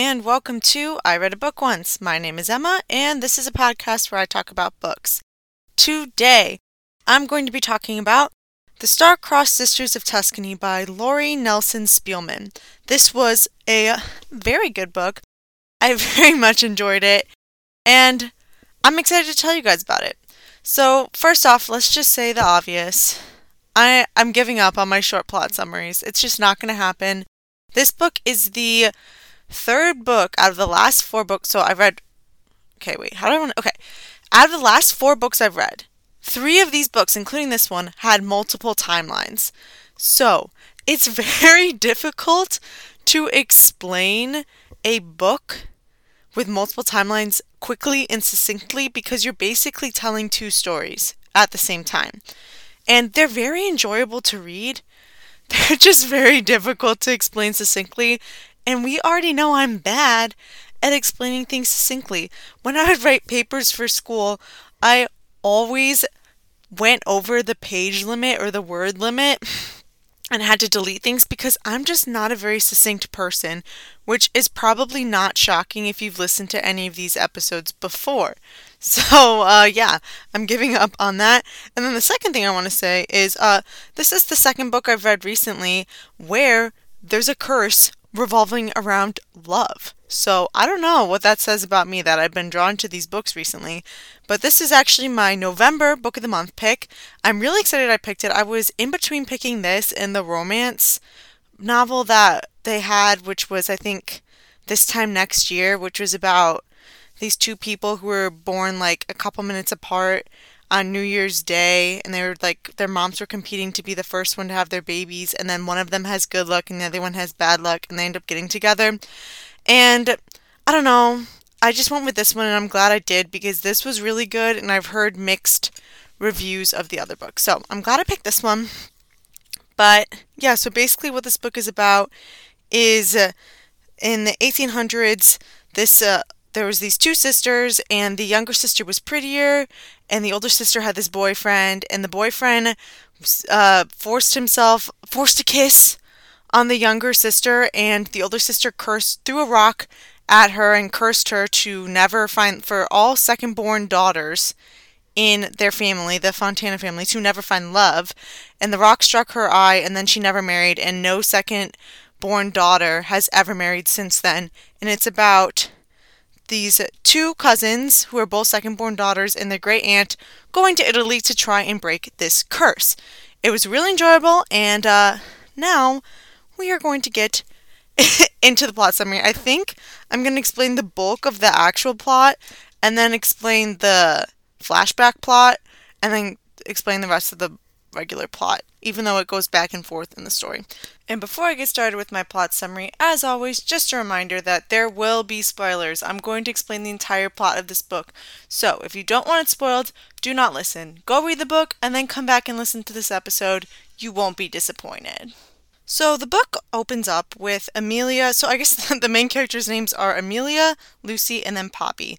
and welcome to I Read a Book Once. My name is Emma, and this is a podcast where I talk about books. Today, I'm going to be talking about The Star-Crossed Sisters of Tuscany by Lori Nelson Spielman. This was a very good book. I very much enjoyed it, and I'm excited to tell you guys about it. So, first off, let's just say the obvious. I, I'm giving up on my short plot summaries. It's just not going to happen. This book is the third book out of the last four books. So I've read. Okay, wait. How do I want? Okay, out of the last four books I've read, three of these books, including this one, had multiple timelines. So it's very difficult to explain a book with multiple timelines quickly and succinctly because you're basically telling two stories at the same time. And they're very enjoyable to read. They're just very difficult to explain succinctly. And we already know I'm bad at explaining things succinctly. When I would write papers for school, I always went over the page limit or the word limit and had to delete things because I'm just not a very succinct person, which is probably not shocking if you've listened to any of these episodes before. So, uh, yeah, I'm giving up on that. And then the second thing I want to say is uh, this is the second book I've read recently where there's a curse revolving around love. So I don't know what that says about me that I've been drawn to these books recently, but this is actually my November book of the month pick. I'm really excited I picked it. I was in between picking this and the romance novel that they had, which was, I think, this time next year, which was about these two people who were born like a couple minutes apart on New Year's Day, and they were like their moms were competing to be the first one to have their babies, and then one of them has good luck and the other one has bad luck, and they end up getting together. And I don't know, I just went with this one, and I'm glad I did because this was really good, and I've heard mixed reviews of the other books, so I'm glad I picked this one. But yeah, so basically, what this book is about is uh, in the 1800s, this uh, there was these two sisters and the younger sister was prettier and the older sister had this boyfriend and the boyfriend uh, forced himself forced a kiss on the younger sister and the older sister cursed threw a rock at her and cursed her to never find for all second born daughters in their family, the Fontana family, to never find love. And the rock struck her eye, and then she never married, and no second born daughter has ever married since then. And it's about these two cousins, who are both second born daughters, and their great aunt going to Italy to try and break this curse. It was really enjoyable, and uh, now we are going to get into the plot summary. I think I'm going to explain the bulk of the actual plot, and then explain the flashback plot, and then explain the rest of the regular plot, even though it goes back and forth in the story. And before I get started with my plot summary, as always, just a reminder that there will be spoilers. I'm going to explain the entire plot of this book. So, if you don't want it spoiled, do not listen. Go read the book and then come back and listen to this episode. You won't be disappointed. So, the book opens up with Amelia. So, I guess the main characters' names are Amelia, Lucy, and then Poppy.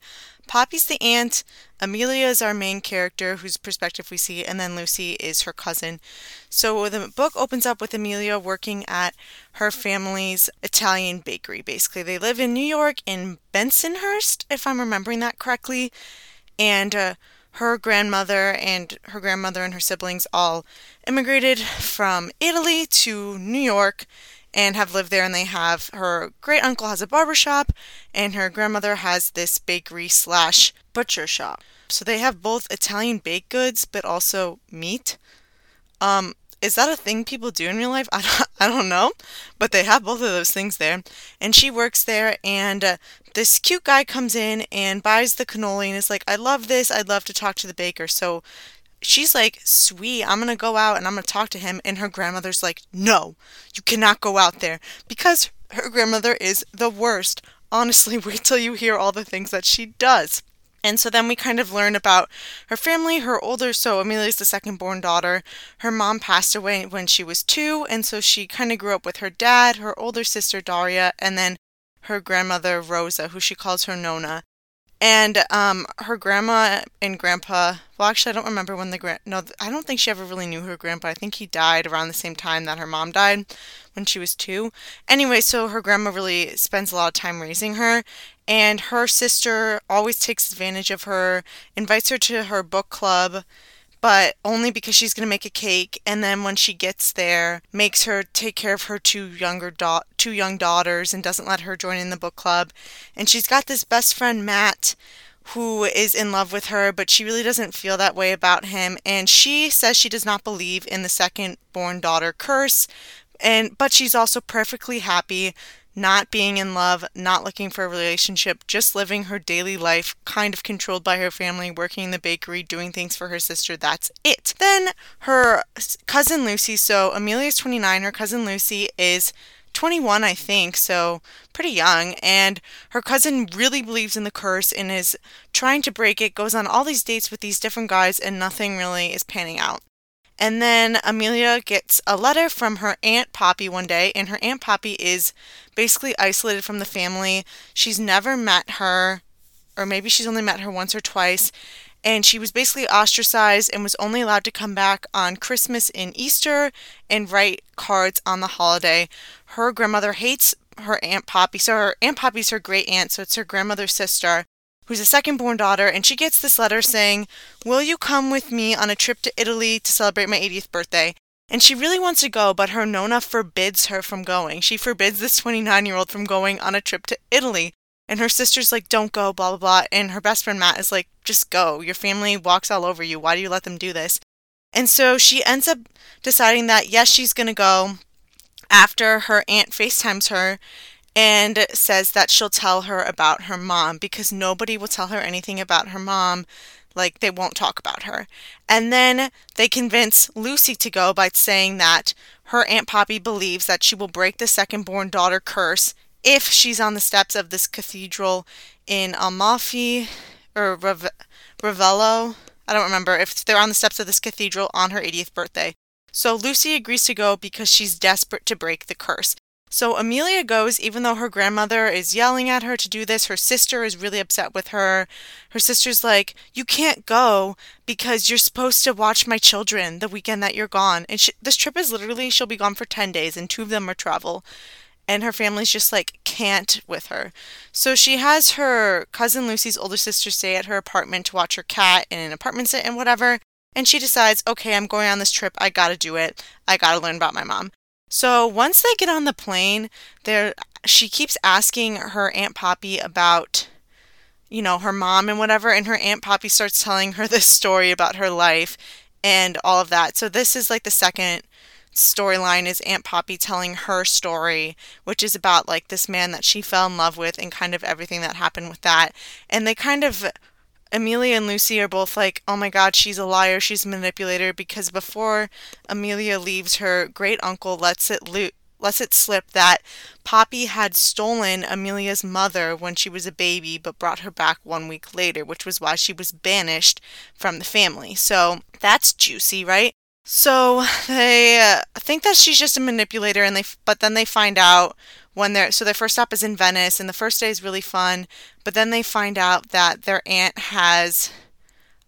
Poppy's the aunt, Amelia is our main character whose perspective we see, and then Lucy is her cousin. So the book opens up with Amelia working at her family's Italian bakery. Basically, they live in New York in Bensonhurst, if I'm remembering that correctly, and uh, her grandmother and her grandmother and her siblings all immigrated from Italy to New York and have lived there and they have her great uncle has a barber shop and her grandmother has this bakery slash butcher shop. So they have both italian baked goods but also meat. Um is that a thing people do in real life? I don't, I don't know but they have both of those things there. And she works there and uh, this cute guy comes in and buys the cannoli and is like i love this. I'd love to talk to the baker. So she's like, sweet, I'm gonna go out and I'm gonna talk to him. And her grandmother's like, no, you cannot go out there because her grandmother is the worst. Honestly, wait till you hear all the things that she does. And so then we kind of learn about her family, her older, so Amelia's the second born daughter. Her mom passed away when she was two, and so she kind of grew up with her dad, her older sister Daria, and then her grandmother Rosa, who she calls her Nona. And um, her grandma and grandpa, well, actually, I don't remember when the grand, no, I don't think she ever really knew her grandpa. I think he died around the same time that her mom died when she was two. Anyway, so her grandma really spends a lot of time raising her. And her sister always takes advantage of her, invites her to her book club, but only because she's going to make a cake and then when she gets there makes her take care of her two younger da- two young daughters and doesn't let her join in the book club. And she's got this best friend Matt who is in love with her but she really doesn't feel that way about him. And she says she does not believe in the second born daughter curse and but she's also perfectly happy not being in love, not looking for a relationship, just living her daily life, kind of controlled by her family, working in the bakery, doing things for her sister. That's it. Then her cousin Lucy, so Amelia's 29, her cousin Lucy is 21, I think, so pretty young. And her cousin really believes in the curse and is trying to break it, goes on all these dates with these different guys, and nothing really is panning out. And then Amelia gets a letter from her Aunt Poppy one day, and her Aunt Poppy is basically isolated from the family. She's never met her, or maybe she's only met her once or twice, and she was basically ostracized and was only allowed to come back on Christmas and Easter and write cards on the holiday. Her grandmother hates her Aunt Poppy, so her Aunt Poppy's her great aunt, so it's her grandmother's sister who's a second born daughter, and she gets this letter saying, Will you come with me on a trip to Italy to celebrate my 80th birthday? And she really wants to go, but her Nona forbids her from going. She forbids this 29 year old from going on a trip to Italy. And her sister's like, Don't go, blah, blah, blah. And her best friend Matt is like, Just go. Your family walks all over you. Why do you let them do this? And so she ends up deciding that, yes, she's going to go after her aunt FaceTimes her and says that she'll tell her about her mom because nobody will tell her anything about her mom. Like, they won't talk about her. And then they convince Lucy to go by saying that her Aunt Poppy believes that she will break the second born daughter curse if she's on the steps of this cathedral in Amalfi or Ravello. I don't remember if they're on the steps of this cathedral on her 80th birthday. So Lucy agrees to go because she's desperate to break the curse. So Amelia goes, even though her grandmother is yelling at her to do this. Her sister is really upset with her. Her sister's like, You can't go because you're supposed to watch my children the weekend that you're gone. And she, this trip is literally, she'll be gone for 10 days, and two of them are travel. And her family's just like, can't with her. So she has her cousin Lucy's older sister stay at her apartment to watch her cat in an apartment sit and whatever. And she decides, okay, I'm going on this trip. I gotta do it. I gotta learn about my mom. So once they get on the plane, there she keeps asking her Aunt Poppy about you know, her mom and whatever, and her Aunt Poppy starts telling her this story about her life and all of that. So this is like the second storyline is Aunt Poppy telling her story, which is about like this man that she fell in love with and kind of everything that happened with that. And they kind of Amelia and Lucy are both like, oh my god, she's a liar, she's a manipulator, because before Amelia leaves, her great uncle lets it lo- lets it slip that Poppy had stolen Amelia's mother when she was a baby, but brought her back one week later, which was why she was banished from the family. So that's juicy, right? So they uh, think that she's just a manipulator, and they but then they find out when they're so their first stop is in Venice and the first day is really fun, but then they find out that their aunt has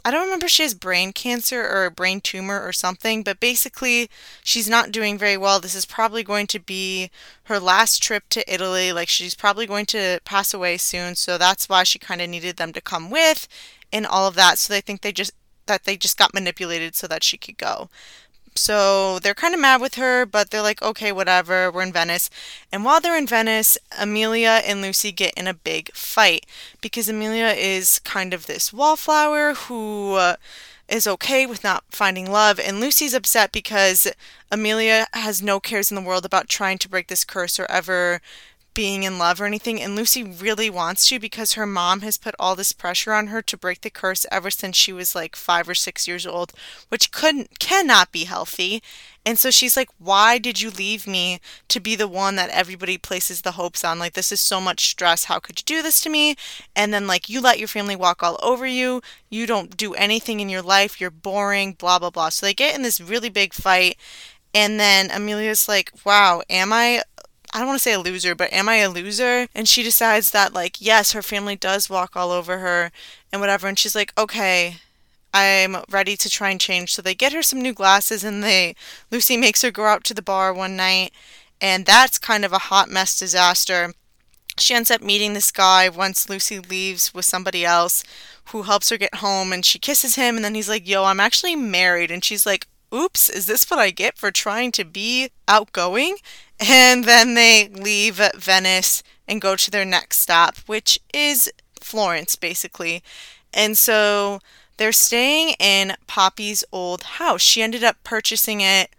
I don't remember if she has brain cancer or a brain tumor or something, but basically she's not doing very well. This is probably going to be her last trip to Italy. Like she's probably going to pass away soon, so that's why she kind of needed them to come with and all of that. So they think they just that they just got manipulated so that she could go. So they're kind of mad with her, but they're like, okay, whatever, we're in Venice. And while they're in Venice, Amelia and Lucy get in a big fight because Amelia is kind of this wallflower who uh, is okay with not finding love, and Lucy's upset because Amelia has no cares in the world about trying to break this curse or ever being in love or anything, and Lucy really wants to because her mom has put all this pressure on her to break the curse ever since she was like five or six years old, which couldn't cannot be healthy. And so she's like, Why did you leave me to be the one that everybody places the hopes on? Like, this is so much stress. How could you do this to me? And then, like, you let your family walk all over you. You don't do anything in your life. You're boring, blah, blah, blah. So they get in this really big fight. And then Amelia's like, Wow, am I I don't want to say a loser, but am I a loser? And she decides that, like, yes, her family does walk all over her and whatever. And she's like, okay, I'm ready to try and change. So they get her some new glasses and they Lucy makes her go out to the bar one night and that's kind of a hot mess disaster. She ends up meeting this guy once Lucy leaves with somebody else who helps her get home and she kisses him and then he's like, "Yo, I'm actually married." And she's like, "Oops, is this what I get for trying to be outgoing?" And then they leave Venice and go to their next stop, which is Florence basically. And so they're staying in Poppy's old house. She ended up purchasing it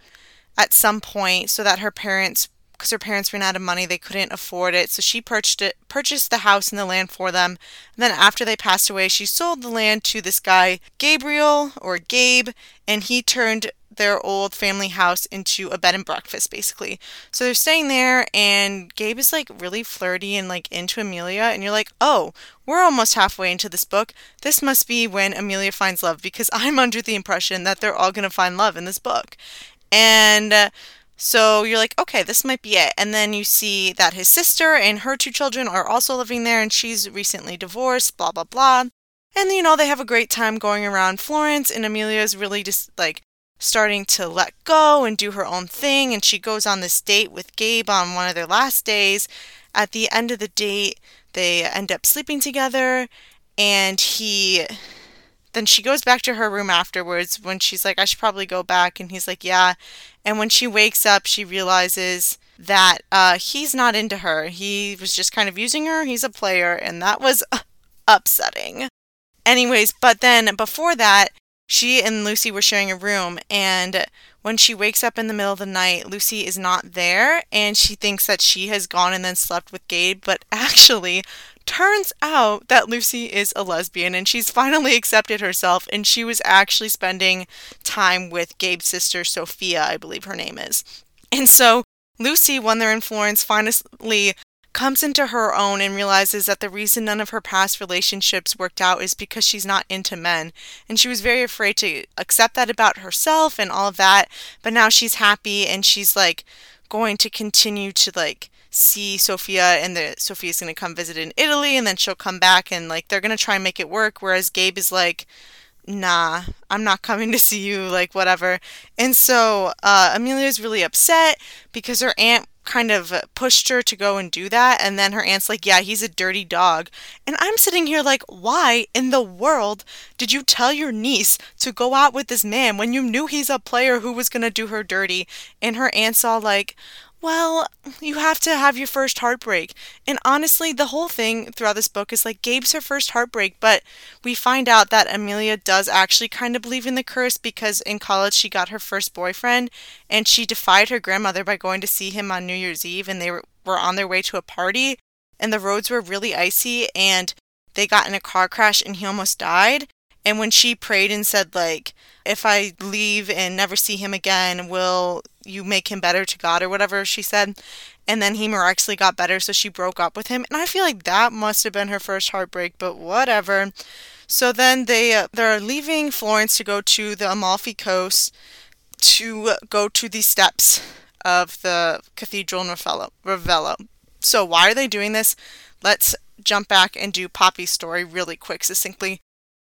at some point so that her parents because her parents ran out of money they couldn't afford it so she purchased it purchased the house and the land for them and then after they passed away she sold the land to this guy Gabriel or Gabe and he turned their old family house into a bed and breakfast basically. So they're staying there and Gabe is like really flirty and like into Amelia and you're like, "Oh, we're almost halfway into this book. This must be when Amelia finds love because I'm under the impression that they're all going to find love in this book." And uh, so you're like, okay, this might be it. And then you see that his sister and her two children are also living there, and she's recently divorced, blah, blah, blah. And, you know, they have a great time going around Florence, and Amelia's really just like starting to let go and do her own thing. And she goes on this date with Gabe on one of their last days. At the end of the date, they end up sleeping together, and he. Then she goes back to her room afterwards when she's like, I should probably go back. And he's like, Yeah. And when she wakes up, she realizes that uh, he's not into her. He was just kind of using her. He's a player. And that was upsetting. Anyways, but then before that, she and Lucy were sharing a room, and when she wakes up in the middle of the night, Lucy is not there, and she thinks that she has gone and then slept with Gabe, but actually, turns out that Lucy is a lesbian and she's finally accepted herself, and she was actually spending time with Gabe's sister, Sophia, I believe her name is. And so Lucy, when they're in Florence, finally comes into her own and realizes that the reason none of her past relationships worked out is because she's not into men. And she was very afraid to accept that about herself and all of that. But now she's happy and she's like going to continue to like see Sophia and the Sophia's going to come visit in Italy and then she'll come back and like they're going to try and make it work whereas Gabe is like nah, I'm not coming to see you, like, whatever. And so uh, Amelia's really upset because her aunt kind of pushed her to go and do that. And then her aunt's like, Yeah, he's a dirty dog. And I'm sitting here like, Why in the world did you tell your niece to go out with this man when you knew he's a player who was going to do her dirty? And her aunt's all like, well, you have to have your first heartbreak. And honestly, the whole thing throughout this book is like Gabe's her first heartbreak, but we find out that Amelia does actually kind of believe in the curse because in college she got her first boyfriend and she defied her grandmother by going to see him on New Year's Eve and they were, on their way to a party and the roads were really icy and they got in a car crash and he almost died. And when she prayed and said, like, if I leave and never see him again, will you make him better to God or whatever she said? And then he miraculously got better, so she broke up with him. And I feel like that must have been her first heartbreak, but whatever. So then they uh, they're leaving Florence to go to the Amalfi Coast to go to the steps of the cathedral in Ravello. Ravello. So why are they doing this? Let's jump back and do Poppy's story really quick, succinctly.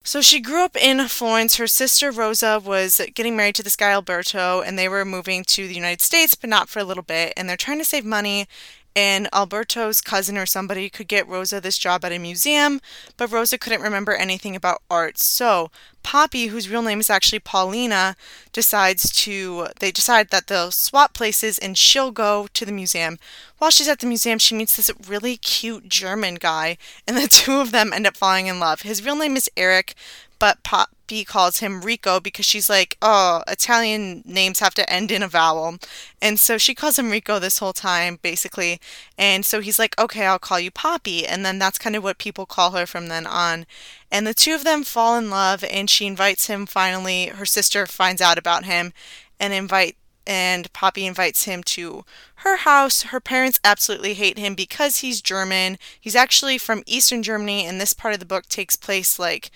So she grew up in Florence. Her sister Rosa was getting married to this guy Alberto, and they were moving to the United States, but not for a little bit. And they're trying to save money. And Alberto's cousin or somebody could get Rosa this job at a museum, but Rosa couldn't remember anything about art. So Poppy, whose real name is actually Paulina, decides to, they decide that they'll swap places and she'll go to the museum. While she's at the museum, she meets this really cute German guy, and the two of them end up falling in love. His real name is Eric, but Poppy calls him Rico because she's like, oh, Italian names have to end in a vowel. And so she calls him Rico this whole time, basically. And so he's like, okay, I'll call you Poppy. And then that's kind of what people call her from then on. And the two of them fall in love, and she invites him finally. Her sister finds out about him and invite and Poppy invites him to her house. Her parents absolutely hate him because he's German. He's actually from Eastern Germany, and this part of the book takes place like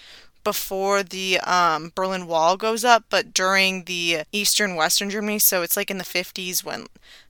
before the um, Berlin Wall goes up, but during the Eastern Western Germany. So it's like in the 50s when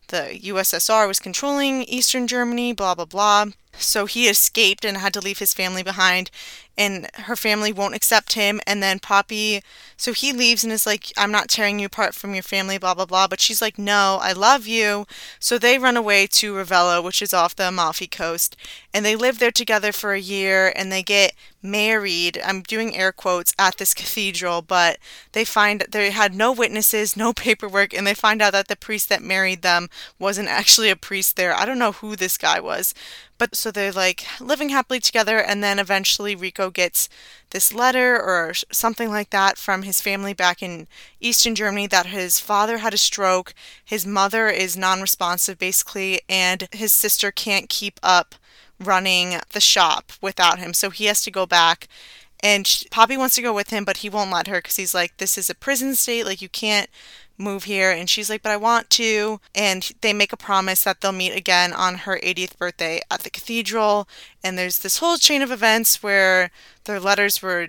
the USSR was controlling Eastern Germany, blah, blah, blah. So he escaped and had to leave his family behind and her family won't accept him and then Poppy so he leaves and is like I'm not tearing you apart from your family blah blah blah. But she's like no I love you. So they run away to Ravello which is off the Amalfi coast and they live there together for a year and they get married I'm doing air quotes at this cathedral but they find they had no witnesses no paperwork and they find out that the priest that married them wasn't actually a priest there. I don't know who this guy was. But so they're like living happily together and then eventually Rico gets this letter or something like that from his family back in Eastern Germany that his father had a stroke, his mother is non responsive basically, and his sister can't keep up running the shop without him. So he has to go back. And Poppy wants to go with him, but he won't let her because he's like, This is a prison state. Like, you can't move here. And she's like, but I want to. And they make a promise that they'll meet again on her 80th birthday at the cathedral. And there's this whole chain of events where their letters were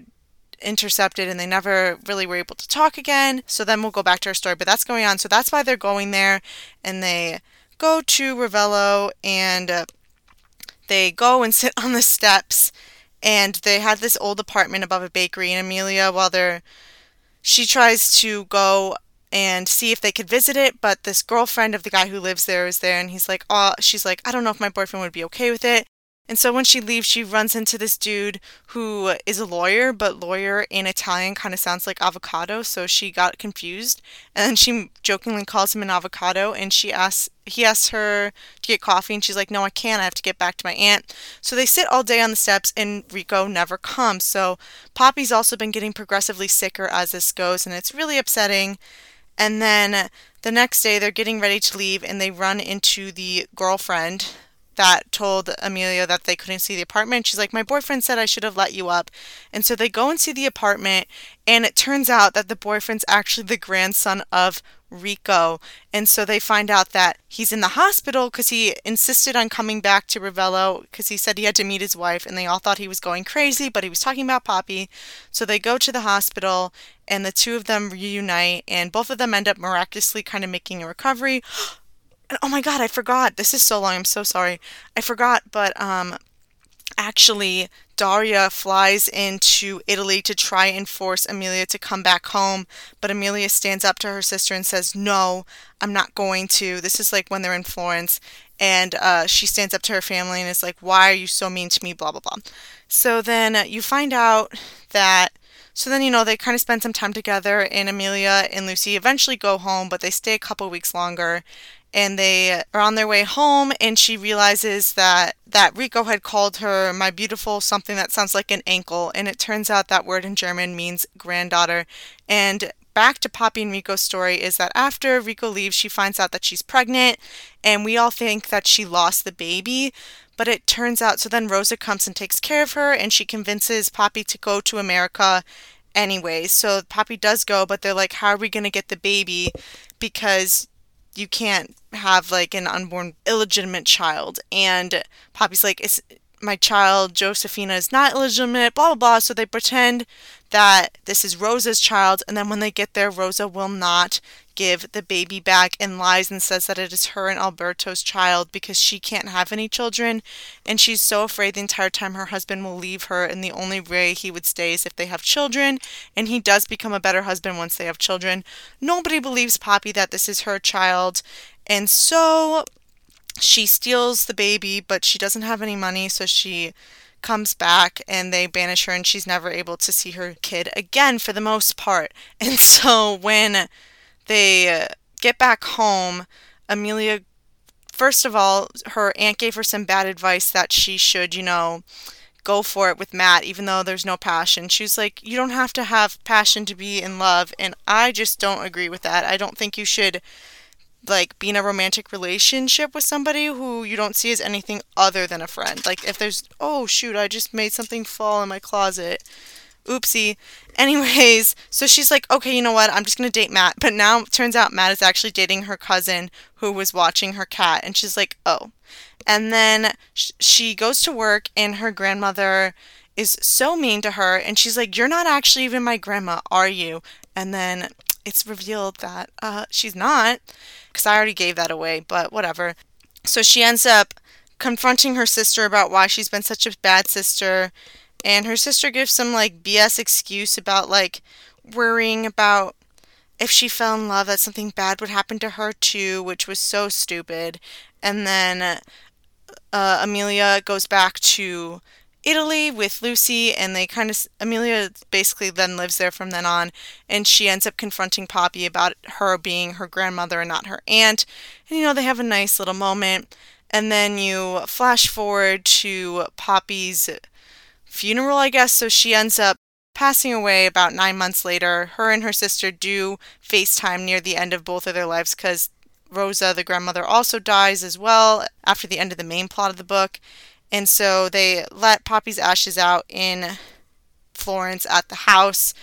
intercepted and they never really were able to talk again. So then we'll go back to our story, but that's going on. So that's why they're going there and they go to Ravello and uh, they go and sit on the steps and they have this old apartment above a bakery and Amelia while they're she tries to go and see if they could visit it. But this girlfriend of the guy who lives there is there, and he's like, oh, she's like, I don't know if my boyfriend would be okay with it. And so when she leaves, she runs into this dude who is a lawyer, but lawyer in Italian kind of sounds like avocado, so she got confused. And then she jokingly calls him an avocado, and she asks, he asks her to get coffee, and she's like, "No, I can't. I have to get back to my aunt." So they sit all day on the steps, and Rico never comes. So Poppy's also been getting progressively sicker as this goes, and it's really upsetting. And then the next day, they're getting ready to leave and they run into the girlfriend that told Amelia that they couldn't see the apartment. She's like, My boyfriend said I should have let you up. And so they go and see the apartment, and it turns out that the boyfriend's actually the grandson of Rico. And so they find out that he's in the hospital because he insisted on coming back to Ravello because he said he had to meet his wife, and they all thought he was going crazy, but he was talking about Poppy. So they go to the hospital, and the two of them reunite, and both of them end up miraculously kind of making a recovery. And oh my god, I forgot. This is so long. I'm so sorry. I forgot, but um actually Daria flies into Italy to try and force Amelia to come back home, but Amelia stands up to her sister and says, "No, I'm not going to." This is like when they're in Florence, and uh, she stands up to her family and is like, "Why are you so mean to me?" Blah blah blah. So then you find out that. So then, you know, they kind of spend some time together, and Amelia and Lucy eventually go home, but they stay a couple weeks longer and they are on their way home and she realizes that that Rico had called her my beautiful something that sounds like an ankle and it turns out that word in German means granddaughter and back to Poppy and Rico's story is that after Rico leaves she finds out that she's pregnant and we all think that she lost the baby but it turns out so then Rosa comes and takes care of her and she convinces Poppy to go to America anyway. so Poppy does go but they're like how are we going to get the baby because you can't have like an unborn illegitimate child. And poppy's like is my child josephina is not illegitimate blah blah blah so they pretend that this is rosa's child and then when they get there rosa will not give the baby back and lies and says that it is her and Alberto's child because she can't have any children and she's so afraid the entire time her husband will leave her and the only way he would stay is if they have children and he does become a better husband once they have children. Nobody believes Poppy that this is her child and so she steals the baby but she doesn't have any money so she comes back and they banish her and she's never able to see her kid again for the most part. And so when they uh, get back home, Amelia, first of all, her aunt gave her some bad advice that she should, you know, go for it with Matt, even though there's no passion. She's like, you don't have to have passion to be in love. And I just don't agree with that. I don't think you should, like, be in a romantic relationship with somebody who you don't see as anything other than a friend. Like, if there's, oh, shoot, I just made something fall in my closet oopsie. Anyways, so she's like, okay, you know what? I'm just to date Matt. But now it turns out Matt is actually dating her cousin who was watching her cat. And she's like, oh. And then sh- she goes to work, and her grandmother is so mean to her and she's like, You're not actually even my grandma, are you? And then it's revealed that uh, she's not, because I already gave that away, but whatever. So she ends up confronting her sister about why she's been such a bad sister. And her sister gives some like BS excuse about like worrying about if she fell in love that something bad would happen to her too, which was so stupid. And then uh, Amelia goes back to Italy with Lucy, and they kind of Amelia basically then lives there from then on, and she ends up confronting Poppy about her being her grandmother and not her aunt. And you know they have a nice little moment, and then you flash forward to Poppy's funeral, I guess. So she ends up passing away about nine months later. Her and her sister do FaceTime near the end of both of their lives because Rosa, the grandmother, also dies as well after the end of the main plot of the book. And so they let Poppy's ashes out in Florence at the house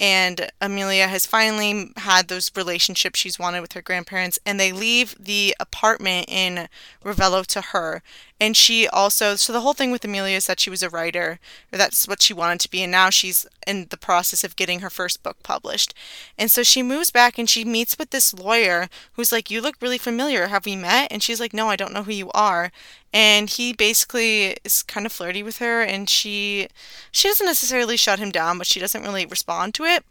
and Amelia has finally had those relationships she's wanted with her grandparents, and they leave the apartment in Ravello to her. And she also, so the whole thing with Amelia is that she was a writer, or that's what she wanted to be, and now she's in the process of getting her first book published. And so she moves back and she meets with this lawyer who's like, You look really familiar. Have we met? And she's like, No, I don't know who you are and he basically is kind of flirty with her and she she doesn't necessarily shut him down but she doesn't really respond to it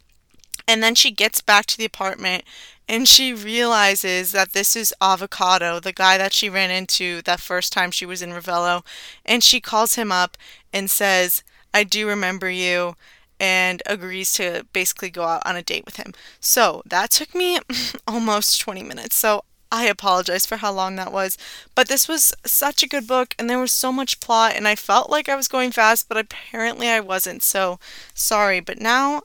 and then she gets back to the apartment and she realizes that this is Avocado, the guy that she ran into that first time she was in Ravello. And she calls him up and says, I do remember you, and agrees to basically go out on a date with him. So that took me almost 20 minutes. So I apologize for how long that was, but this was such a good book and there was so much plot and I felt like I was going fast, but apparently I wasn't. So, sorry, but now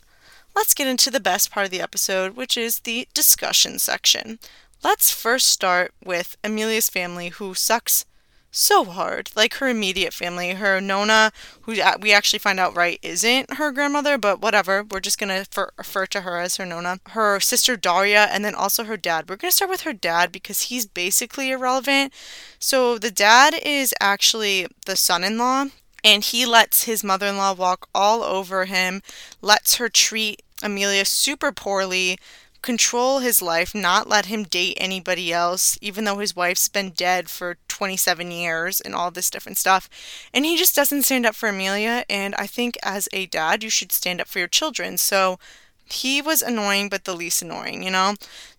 let's get into the best part of the episode, which is the discussion section. Let's first start with Amelia's family who sucks so hard. Like her immediate family, her Nona, who we actually find out right isn't her grandmother, but whatever. We're just gonna refer to her as her Nona. Her sister Daria, and then also her dad. We're gonna start with her dad because he's basically irrelevant. So the dad is actually the son-in-law. And he lets his mother in law walk all over him, lets her treat Amelia super poorly, control his life, not let him date anybody else, even though his wife's been dead for 27 years and all this different stuff. And he just doesn't stand up for Amelia. And I think as a dad, you should stand up for your children. So he was annoying, but the least annoying, you know?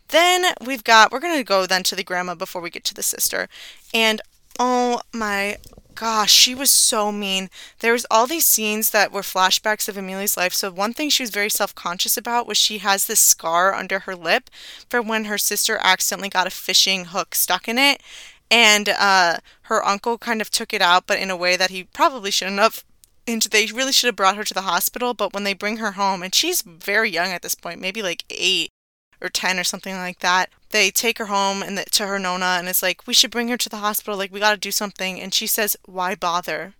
Then we've got, we're going to go then to the grandma before we get to the sister. And oh my gosh, she was so mean. There was all these scenes that were flashbacks of Amelia's life. So one thing she was very self-conscious about was she has this scar under her lip for when her sister accidentally got a fishing hook stuck in it. And uh, her uncle kind of took it out, but in a way that he probably shouldn't have. And they really should have brought her to the hospital. But when they bring her home, and she's very young at this point, maybe like eight or 10 or something like that, they take her home and the, to her nona and it's like we should bring her to the hospital like we got to do something. And she says why bother?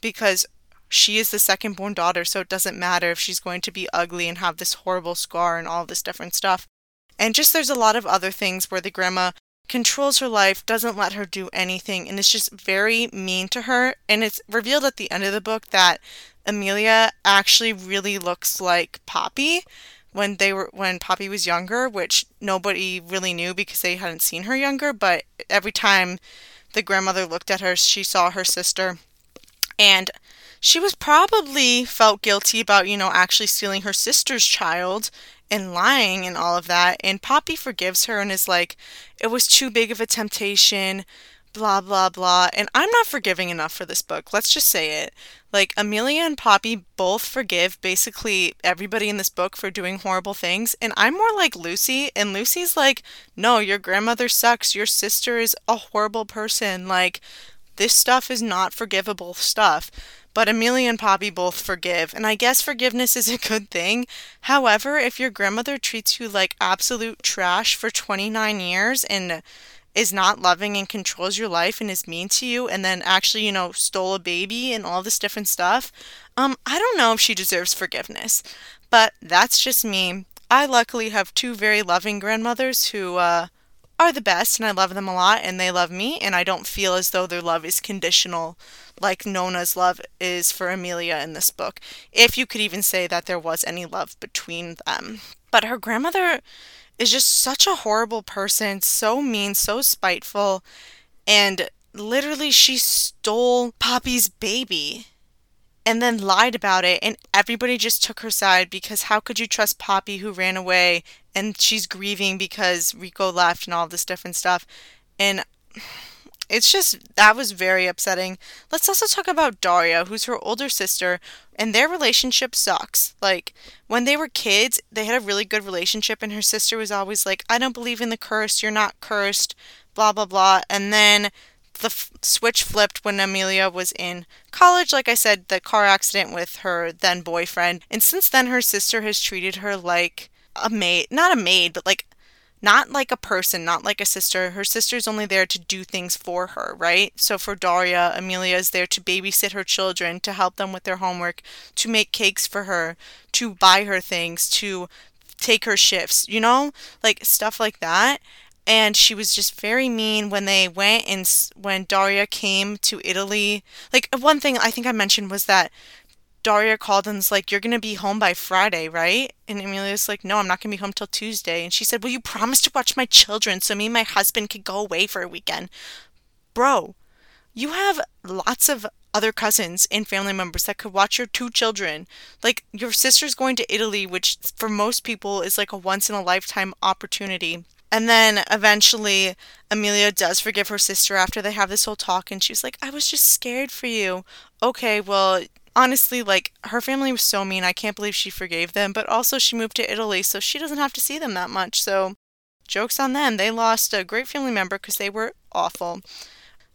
Because she is the second born daughter so it doesn't matter if she's going to be ugly and have this horrible scar and all this different stuff. And just there's a lot of other things where the grandma controls her life doesn't let her do anything and it's just very mean to her. And it's revealed at the end of the book that amelia actually really looks like poppy when they were when Poppy was younger, which nobody really knew because they hadn't seen her younger, but every time the grandmother looked at her, she saw her sister. And she was probably felt guilty about, you know, actually stealing her sister's child and lying and all of that. And Poppy forgives her and is like, it was too big of a temptation blah blah blah. And i'm not forgiving enough for this book. Let's just say it. Like amelia and poppy both forgive basically everybody in this book for doing horrible things. And i'm more like lucy. And lucy's like no your grandmother sucks. Your sister is a horrible person. Like this stuff is not forgivable stuff. But Amelia and Poppy both forgive, and I guess forgiveness is a good thing. However, if your grandmother treats you like absolute trash for 29 years and is not loving and controls your life and is mean to you and then actually, you know, stole a baby and all this different stuff, um, I don't know if she deserves forgiveness. But that's just me. I luckily have two very loving grandmothers who uh, are the best and I love them a lot and they love me and I don't feel as though their love is conditional like Nona's love is for Amelia in this book. If you could even say that there was any love between them. But her grandmother is just such a horrible person, so mean, so spiteful, and literally she stole Poppy's baby and then lied about it and everybody just took her side because how could you trust Poppy who ran away and she's grieving because Rico left and all this different stuff? And it's just that was very upsetting. Let's also talk about Daria, who's her older sister, and their relationship sucks. Like when they were kids, they had a really good relationship and her sister was always like, "I don't believe in the curse. You're not cursed." blah blah blah. And then the f- switch flipped when Amelia was in college. Like I said, the car accident with her then boyfriend. And since then, her sister has treated her like a maid, not a maid, but like not like a person, not like a sister. Her sister's only there to do things for her, right? So for Daria, Amelia is there to babysit her children, to help them with their homework, to make cakes for her, to buy her things, to take her shifts, you know? Like stuff like that and she was just very mean when they went and when Daria came to Italy. Like one thing I think I mentioned was that Daria called and was like, "You're gonna be home by Friday, right?" And Amelia's like, "No, I'm not gonna be home till Tuesday." And she said, "Well, you promised to watch my children, so me and my husband could go away for a weekend." Bro, you have lots of other cousins and family members that could watch your two children. Like your sister's going to Italy, which for most people is like a once in a lifetime opportunity. And then eventually, Amelia does forgive her sister after they have this whole talk, and she's like, I was just scared for you. Okay, well, honestly, like, her family was so mean. I can't believe she forgave them, but also she moved to Italy, so she doesn't have to see them that much. So, joke's on them. They lost a great family member because they were awful.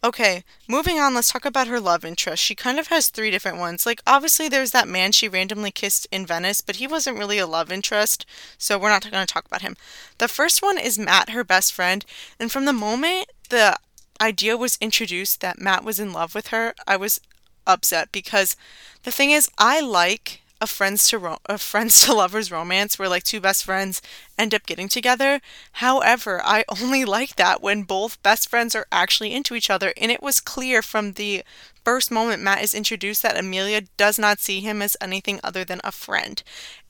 Okay, moving on, let's talk about her love interest. She kind of has three different ones. Like, obviously, there's that man she randomly kissed in Venice, but he wasn't really a love interest, so we're not going to talk about him. The first one is Matt, her best friend, and from the moment the idea was introduced that Matt was in love with her, I was upset because the thing is, I like a friends to ro- a friends to lovers romance where like two best friends end up getting together. However, I only like that when both best friends are actually into each other and it was clear from the first moment Matt is introduced that Amelia does not see him as anything other than a friend.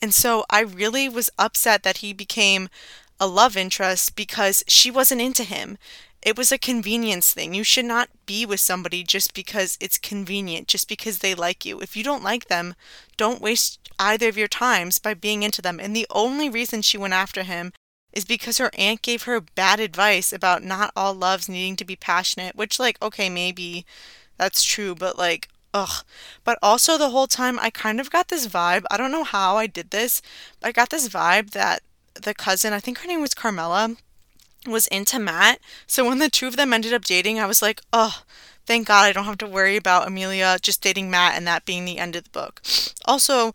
And so I really was upset that he became a love interest because she wasn't into him. It was a convenience thing. You should not be with somebody just because it's convenient, just because they like you. If you don't like them, don't waste either of your times by being into them. And the only reason she went after him is because her aunt gave her bad advice about not all loves needing to be passionate, which, like, okay, maybe that's true, but like, ugh. But also, the whole time, I kind of got this vibe. I don't know how I did this, but I got this vibe that the cousin, I think her name was Carmela, was into Matt. So when the two of them ended up dating, I was like, oh, thank God I don't have to worry about Amelia just dating Matt and that being the end of the book. Also,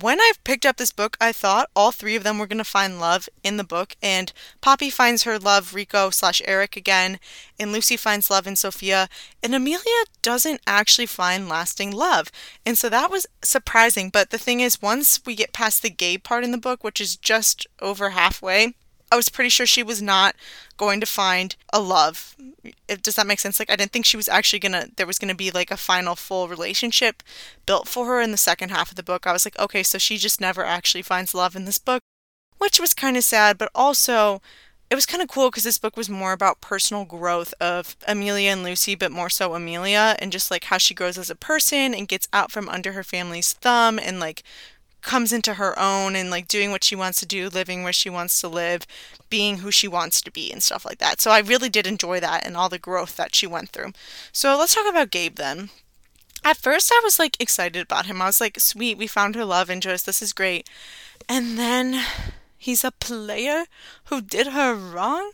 when I picked up this book, I thought all three of them were going to find love in the book, and Poppy finds her love Rico slash Eric again, and Lucy finds love in Sophia, and Amelia doesn't actually find lasting love. And so that was surprising. But the thing is, once we get past the gay part in the book, which is just over halfway, I was pretty sure she was not going to find a love. Does that make sense? Like I didn't think she was actually gonna. There was gonna be like a final full relationship built for her in the second half of the book. I was like, okay, so she just never actually finds love in this book, which was kind of sad, but also it was kind of cool because this book was more about personal growth of Amelia and Lucy, but more so Amelia and just like how she grows as a person and gets out from under her family's thumb and like comes into her own and like doing what she wants to do, living where she wants to live, being who she wants to be and stuff like that. So I really did enjoy that and all the growth that she went through. So let's talk about Gabe then. At first I was like excited about him. I was like, "Sweet, we found her love interest. This is great." And then he's a player who did her wrong.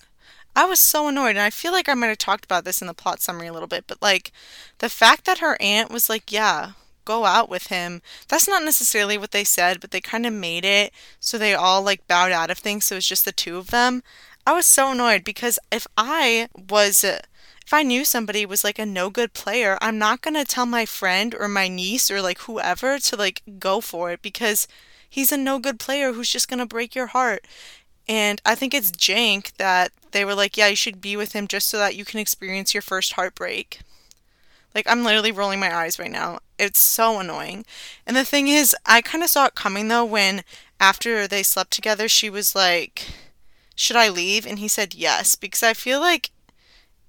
I was so annoyed, and I feel like I might have talked about this in the plot summary a little bit, but like the fact that her aunt was like, Yeah, go out with him. That's not necessarily what they said, but they kind of made it so they all like bowed out of things, so it was just the two of them. I was so annoyed because if I was uh, if I knew somebody was like a no good player, I'm not going to tell my friend or my niece or like whoever to like go for it because he's a no good player who's just going to break your heart. And I think it's jank that they were like, yeah, you should be with him just so that you can experience your first heartbreak. Like, I'm literally rolling my eyes right now. It's so annoying. And the thing is, I kind of saw it coming though when after they slept together, she was like, should I leave? And he said yes, because I feel like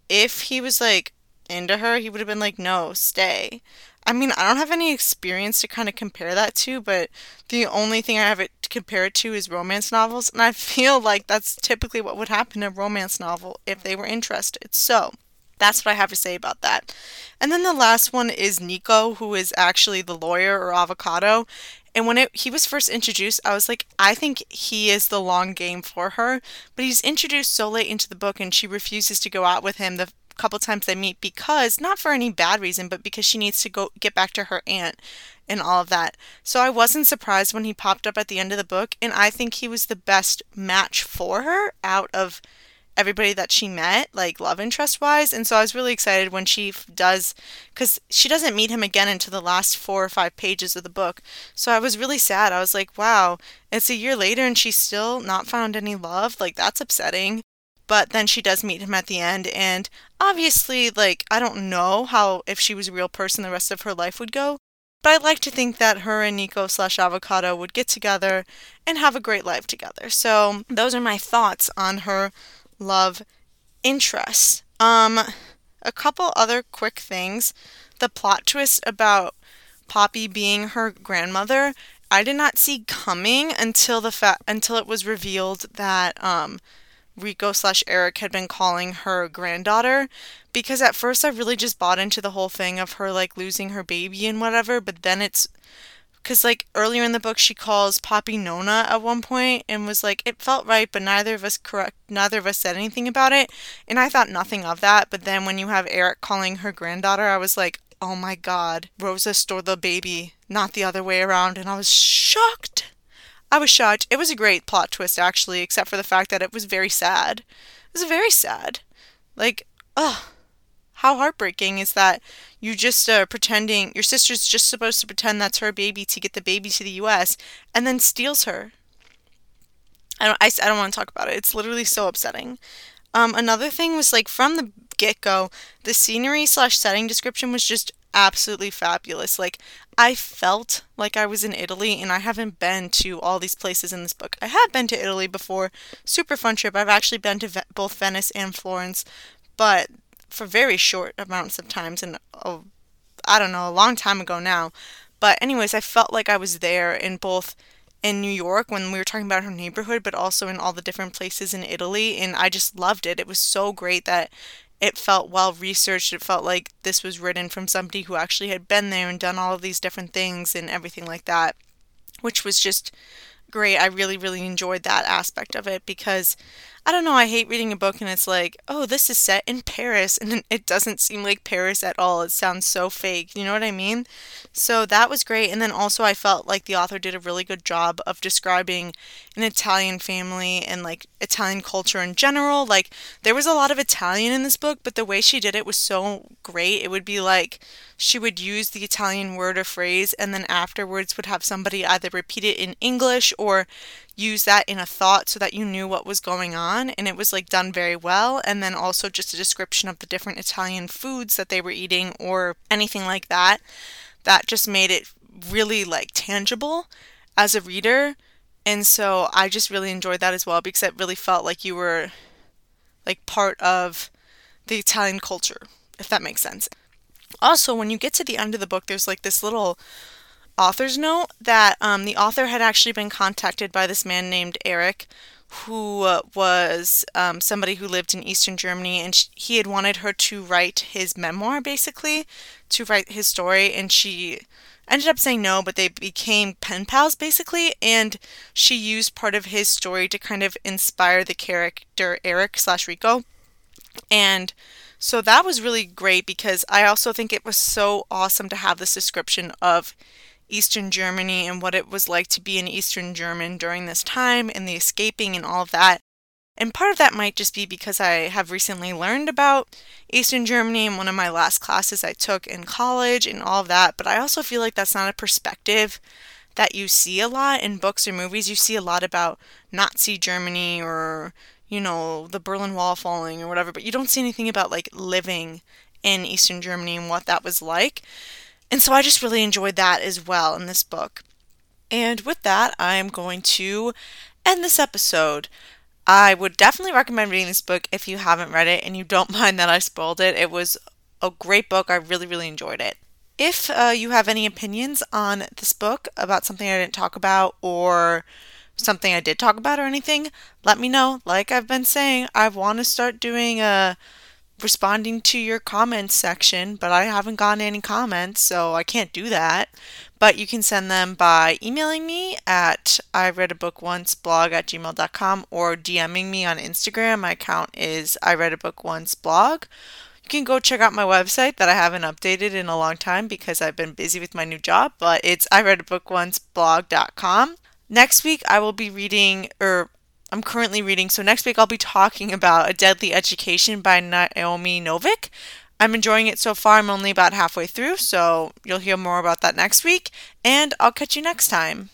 if he was like into her, he would have been like, no, stay. I mean, I don't have any experience to kind of compare that to, but the only thing I have it to compare it to is romance novels, and I feel like that's typically what would happen in a romance novel if they were interested. So, that's what I have to say about that. And then the last one is Nico, who is actually the lawyer or avocado. And when it, he was first introduced, I was like, I think he is the long game for her. But he's introduced so late into the book, and she refuses to go out with him the couple times they meet because not for any bad reason, but because she needs to go get back to her aunt and all of that. So I wasn't surprised when he popped up at the end of the book, and I think he was the best match for her out of everybody that she met, like love interest wise. And so I was really excited when she does, because she doesn't meet him again until the last four or five pages of the book. So I was really sad. I was like, wow, it's a year later and she's still not found any love. Like, that's upsetting. But then she does meet him at the end. And obviously, like, I don't know how, if she was a real person, the rest of her life would go. But I'd like to think that her and Nico slash Avocado would get together and have a great life together. So those are my thoughts on her love interests. Um, a couple other quick things. The plot twist about Poppy being her grandmother, I did not see coming until the fa- until it was revealed that um, Rico slash Eric had been calling her granddaughter. Because at first I really just bought into the whole thing of her like losing her baby and whatever, but then it's because like earlier in the book she calls poppy nonna at one point and was like it felt right but neither of us correct neither of us said anything about it. And i thought nothing of that but then when you have eric calling her granddaughter i was like oh my god rosa stole the baby not the other way around. And i was shocked. I was shocked. It was a great plot twist actually except for the fact that it was very sad. It was very sad. Like ugh how heartbreaking is that you just uh, pretending your sister's just supposed to pretend that's her baby to get the baby to the US and then steals her. I don't I, I don't want to talk about it. It's literally so upsetting. Um, another thing was like from the get go, the scenery slash setting description was just absolutely fabulous. Like I felt like I was in Italy, and I haven't been to all these places in this book. I have been to Italy before, super fun trip. I've actually been to ve- both Venice and Florence, but for very short amounts of times and oh, I don't know, a long time ago now. But anyways, I felt like I was there in both in New York when we were talking about her neighborhood, but also in all the different places in Italy, and I just loved it. It was so great that it felt well researched. It felt like this was written from somebody who actually had been there and done all of these different things and everything like that, which was just great. I really, really enjoyed that aspect of it because I don't know, I hate reading a book and it's like, oh, this is set in Paris, and it doesn't seem like Paris at all. It sounds so fake. You know what I mean? So that was great. And then also, I felt like the author did a really good job of describing an Italian family and like Italian culture in general. Like, there was a lot of Italian in this book, but the way she did it was so great. It would be like she would use the Italian word or phrase, and then afterwards would have somebody either repeat it in English or use that in a thought so that you knew what was going on and it was like done very well. And then also just a description of the different Italian foods that they were eating or anything like that that just made it really like tangible as a reader. And so I just really enjoyed that as well because it really felt like you were like part of the Italian culture if that makes sense also when you get to the end of the book there's like this little author's note that um, the author had actually been contacted by this man named Eric, who uh, was um, somebody who lived in Eastern Germany, and sh- he had wanted her to write his memoir, basically, to write his story, and she ended up saying no, but they became pen pals, basically, and she used part of his story to kind of inspire the character Eric slash Rico, and so that was really great because I also think it was so awesome to have this description of Eastern Germany and what it was like to be an Eastern German during this time and the escaping and all of that. And part of that might just be because I have recently learned about Eastern Germany in one of my last classes I took in college and all of that, but I also feel like that's not a perspective that you see a lot in books or movies. You see a lot about Nazi Germany or, you know, the Berlin Wall falling or whatever, but you don't see anything about like living in Eastern Germany and what that was like. And so I just really enjoyed that as well in this book. And with that, I am going to end this episode. I would definitely recommend reading this book if you haven't read it and you don't mind that I spoiled it. It was a great book. I really, really enjoyed it. If uh, you have any opinions on this book about something I didn't talk about or something I did talk about or anything, let me know. Like I've been saying, I want to start doing a responding to your comments section, but I haven't gotten any comments, so I can't do that. But you can send them by emailing me at I read a book once blog at gmail.com or DMing me on Instagram. My account is I read a book once blog. You can go check out my website that I haven't updated in a long time because I've been busy with my new job, but it's I read a book once blog.com. Next week I will be reading or I'm currently reading. So next week I'll be talking about A Deadly Education by Naomi Novik. I'm enjoying it so far. I'm only about halfway through, so you'll hear more about that next week, and I'll catch you next time.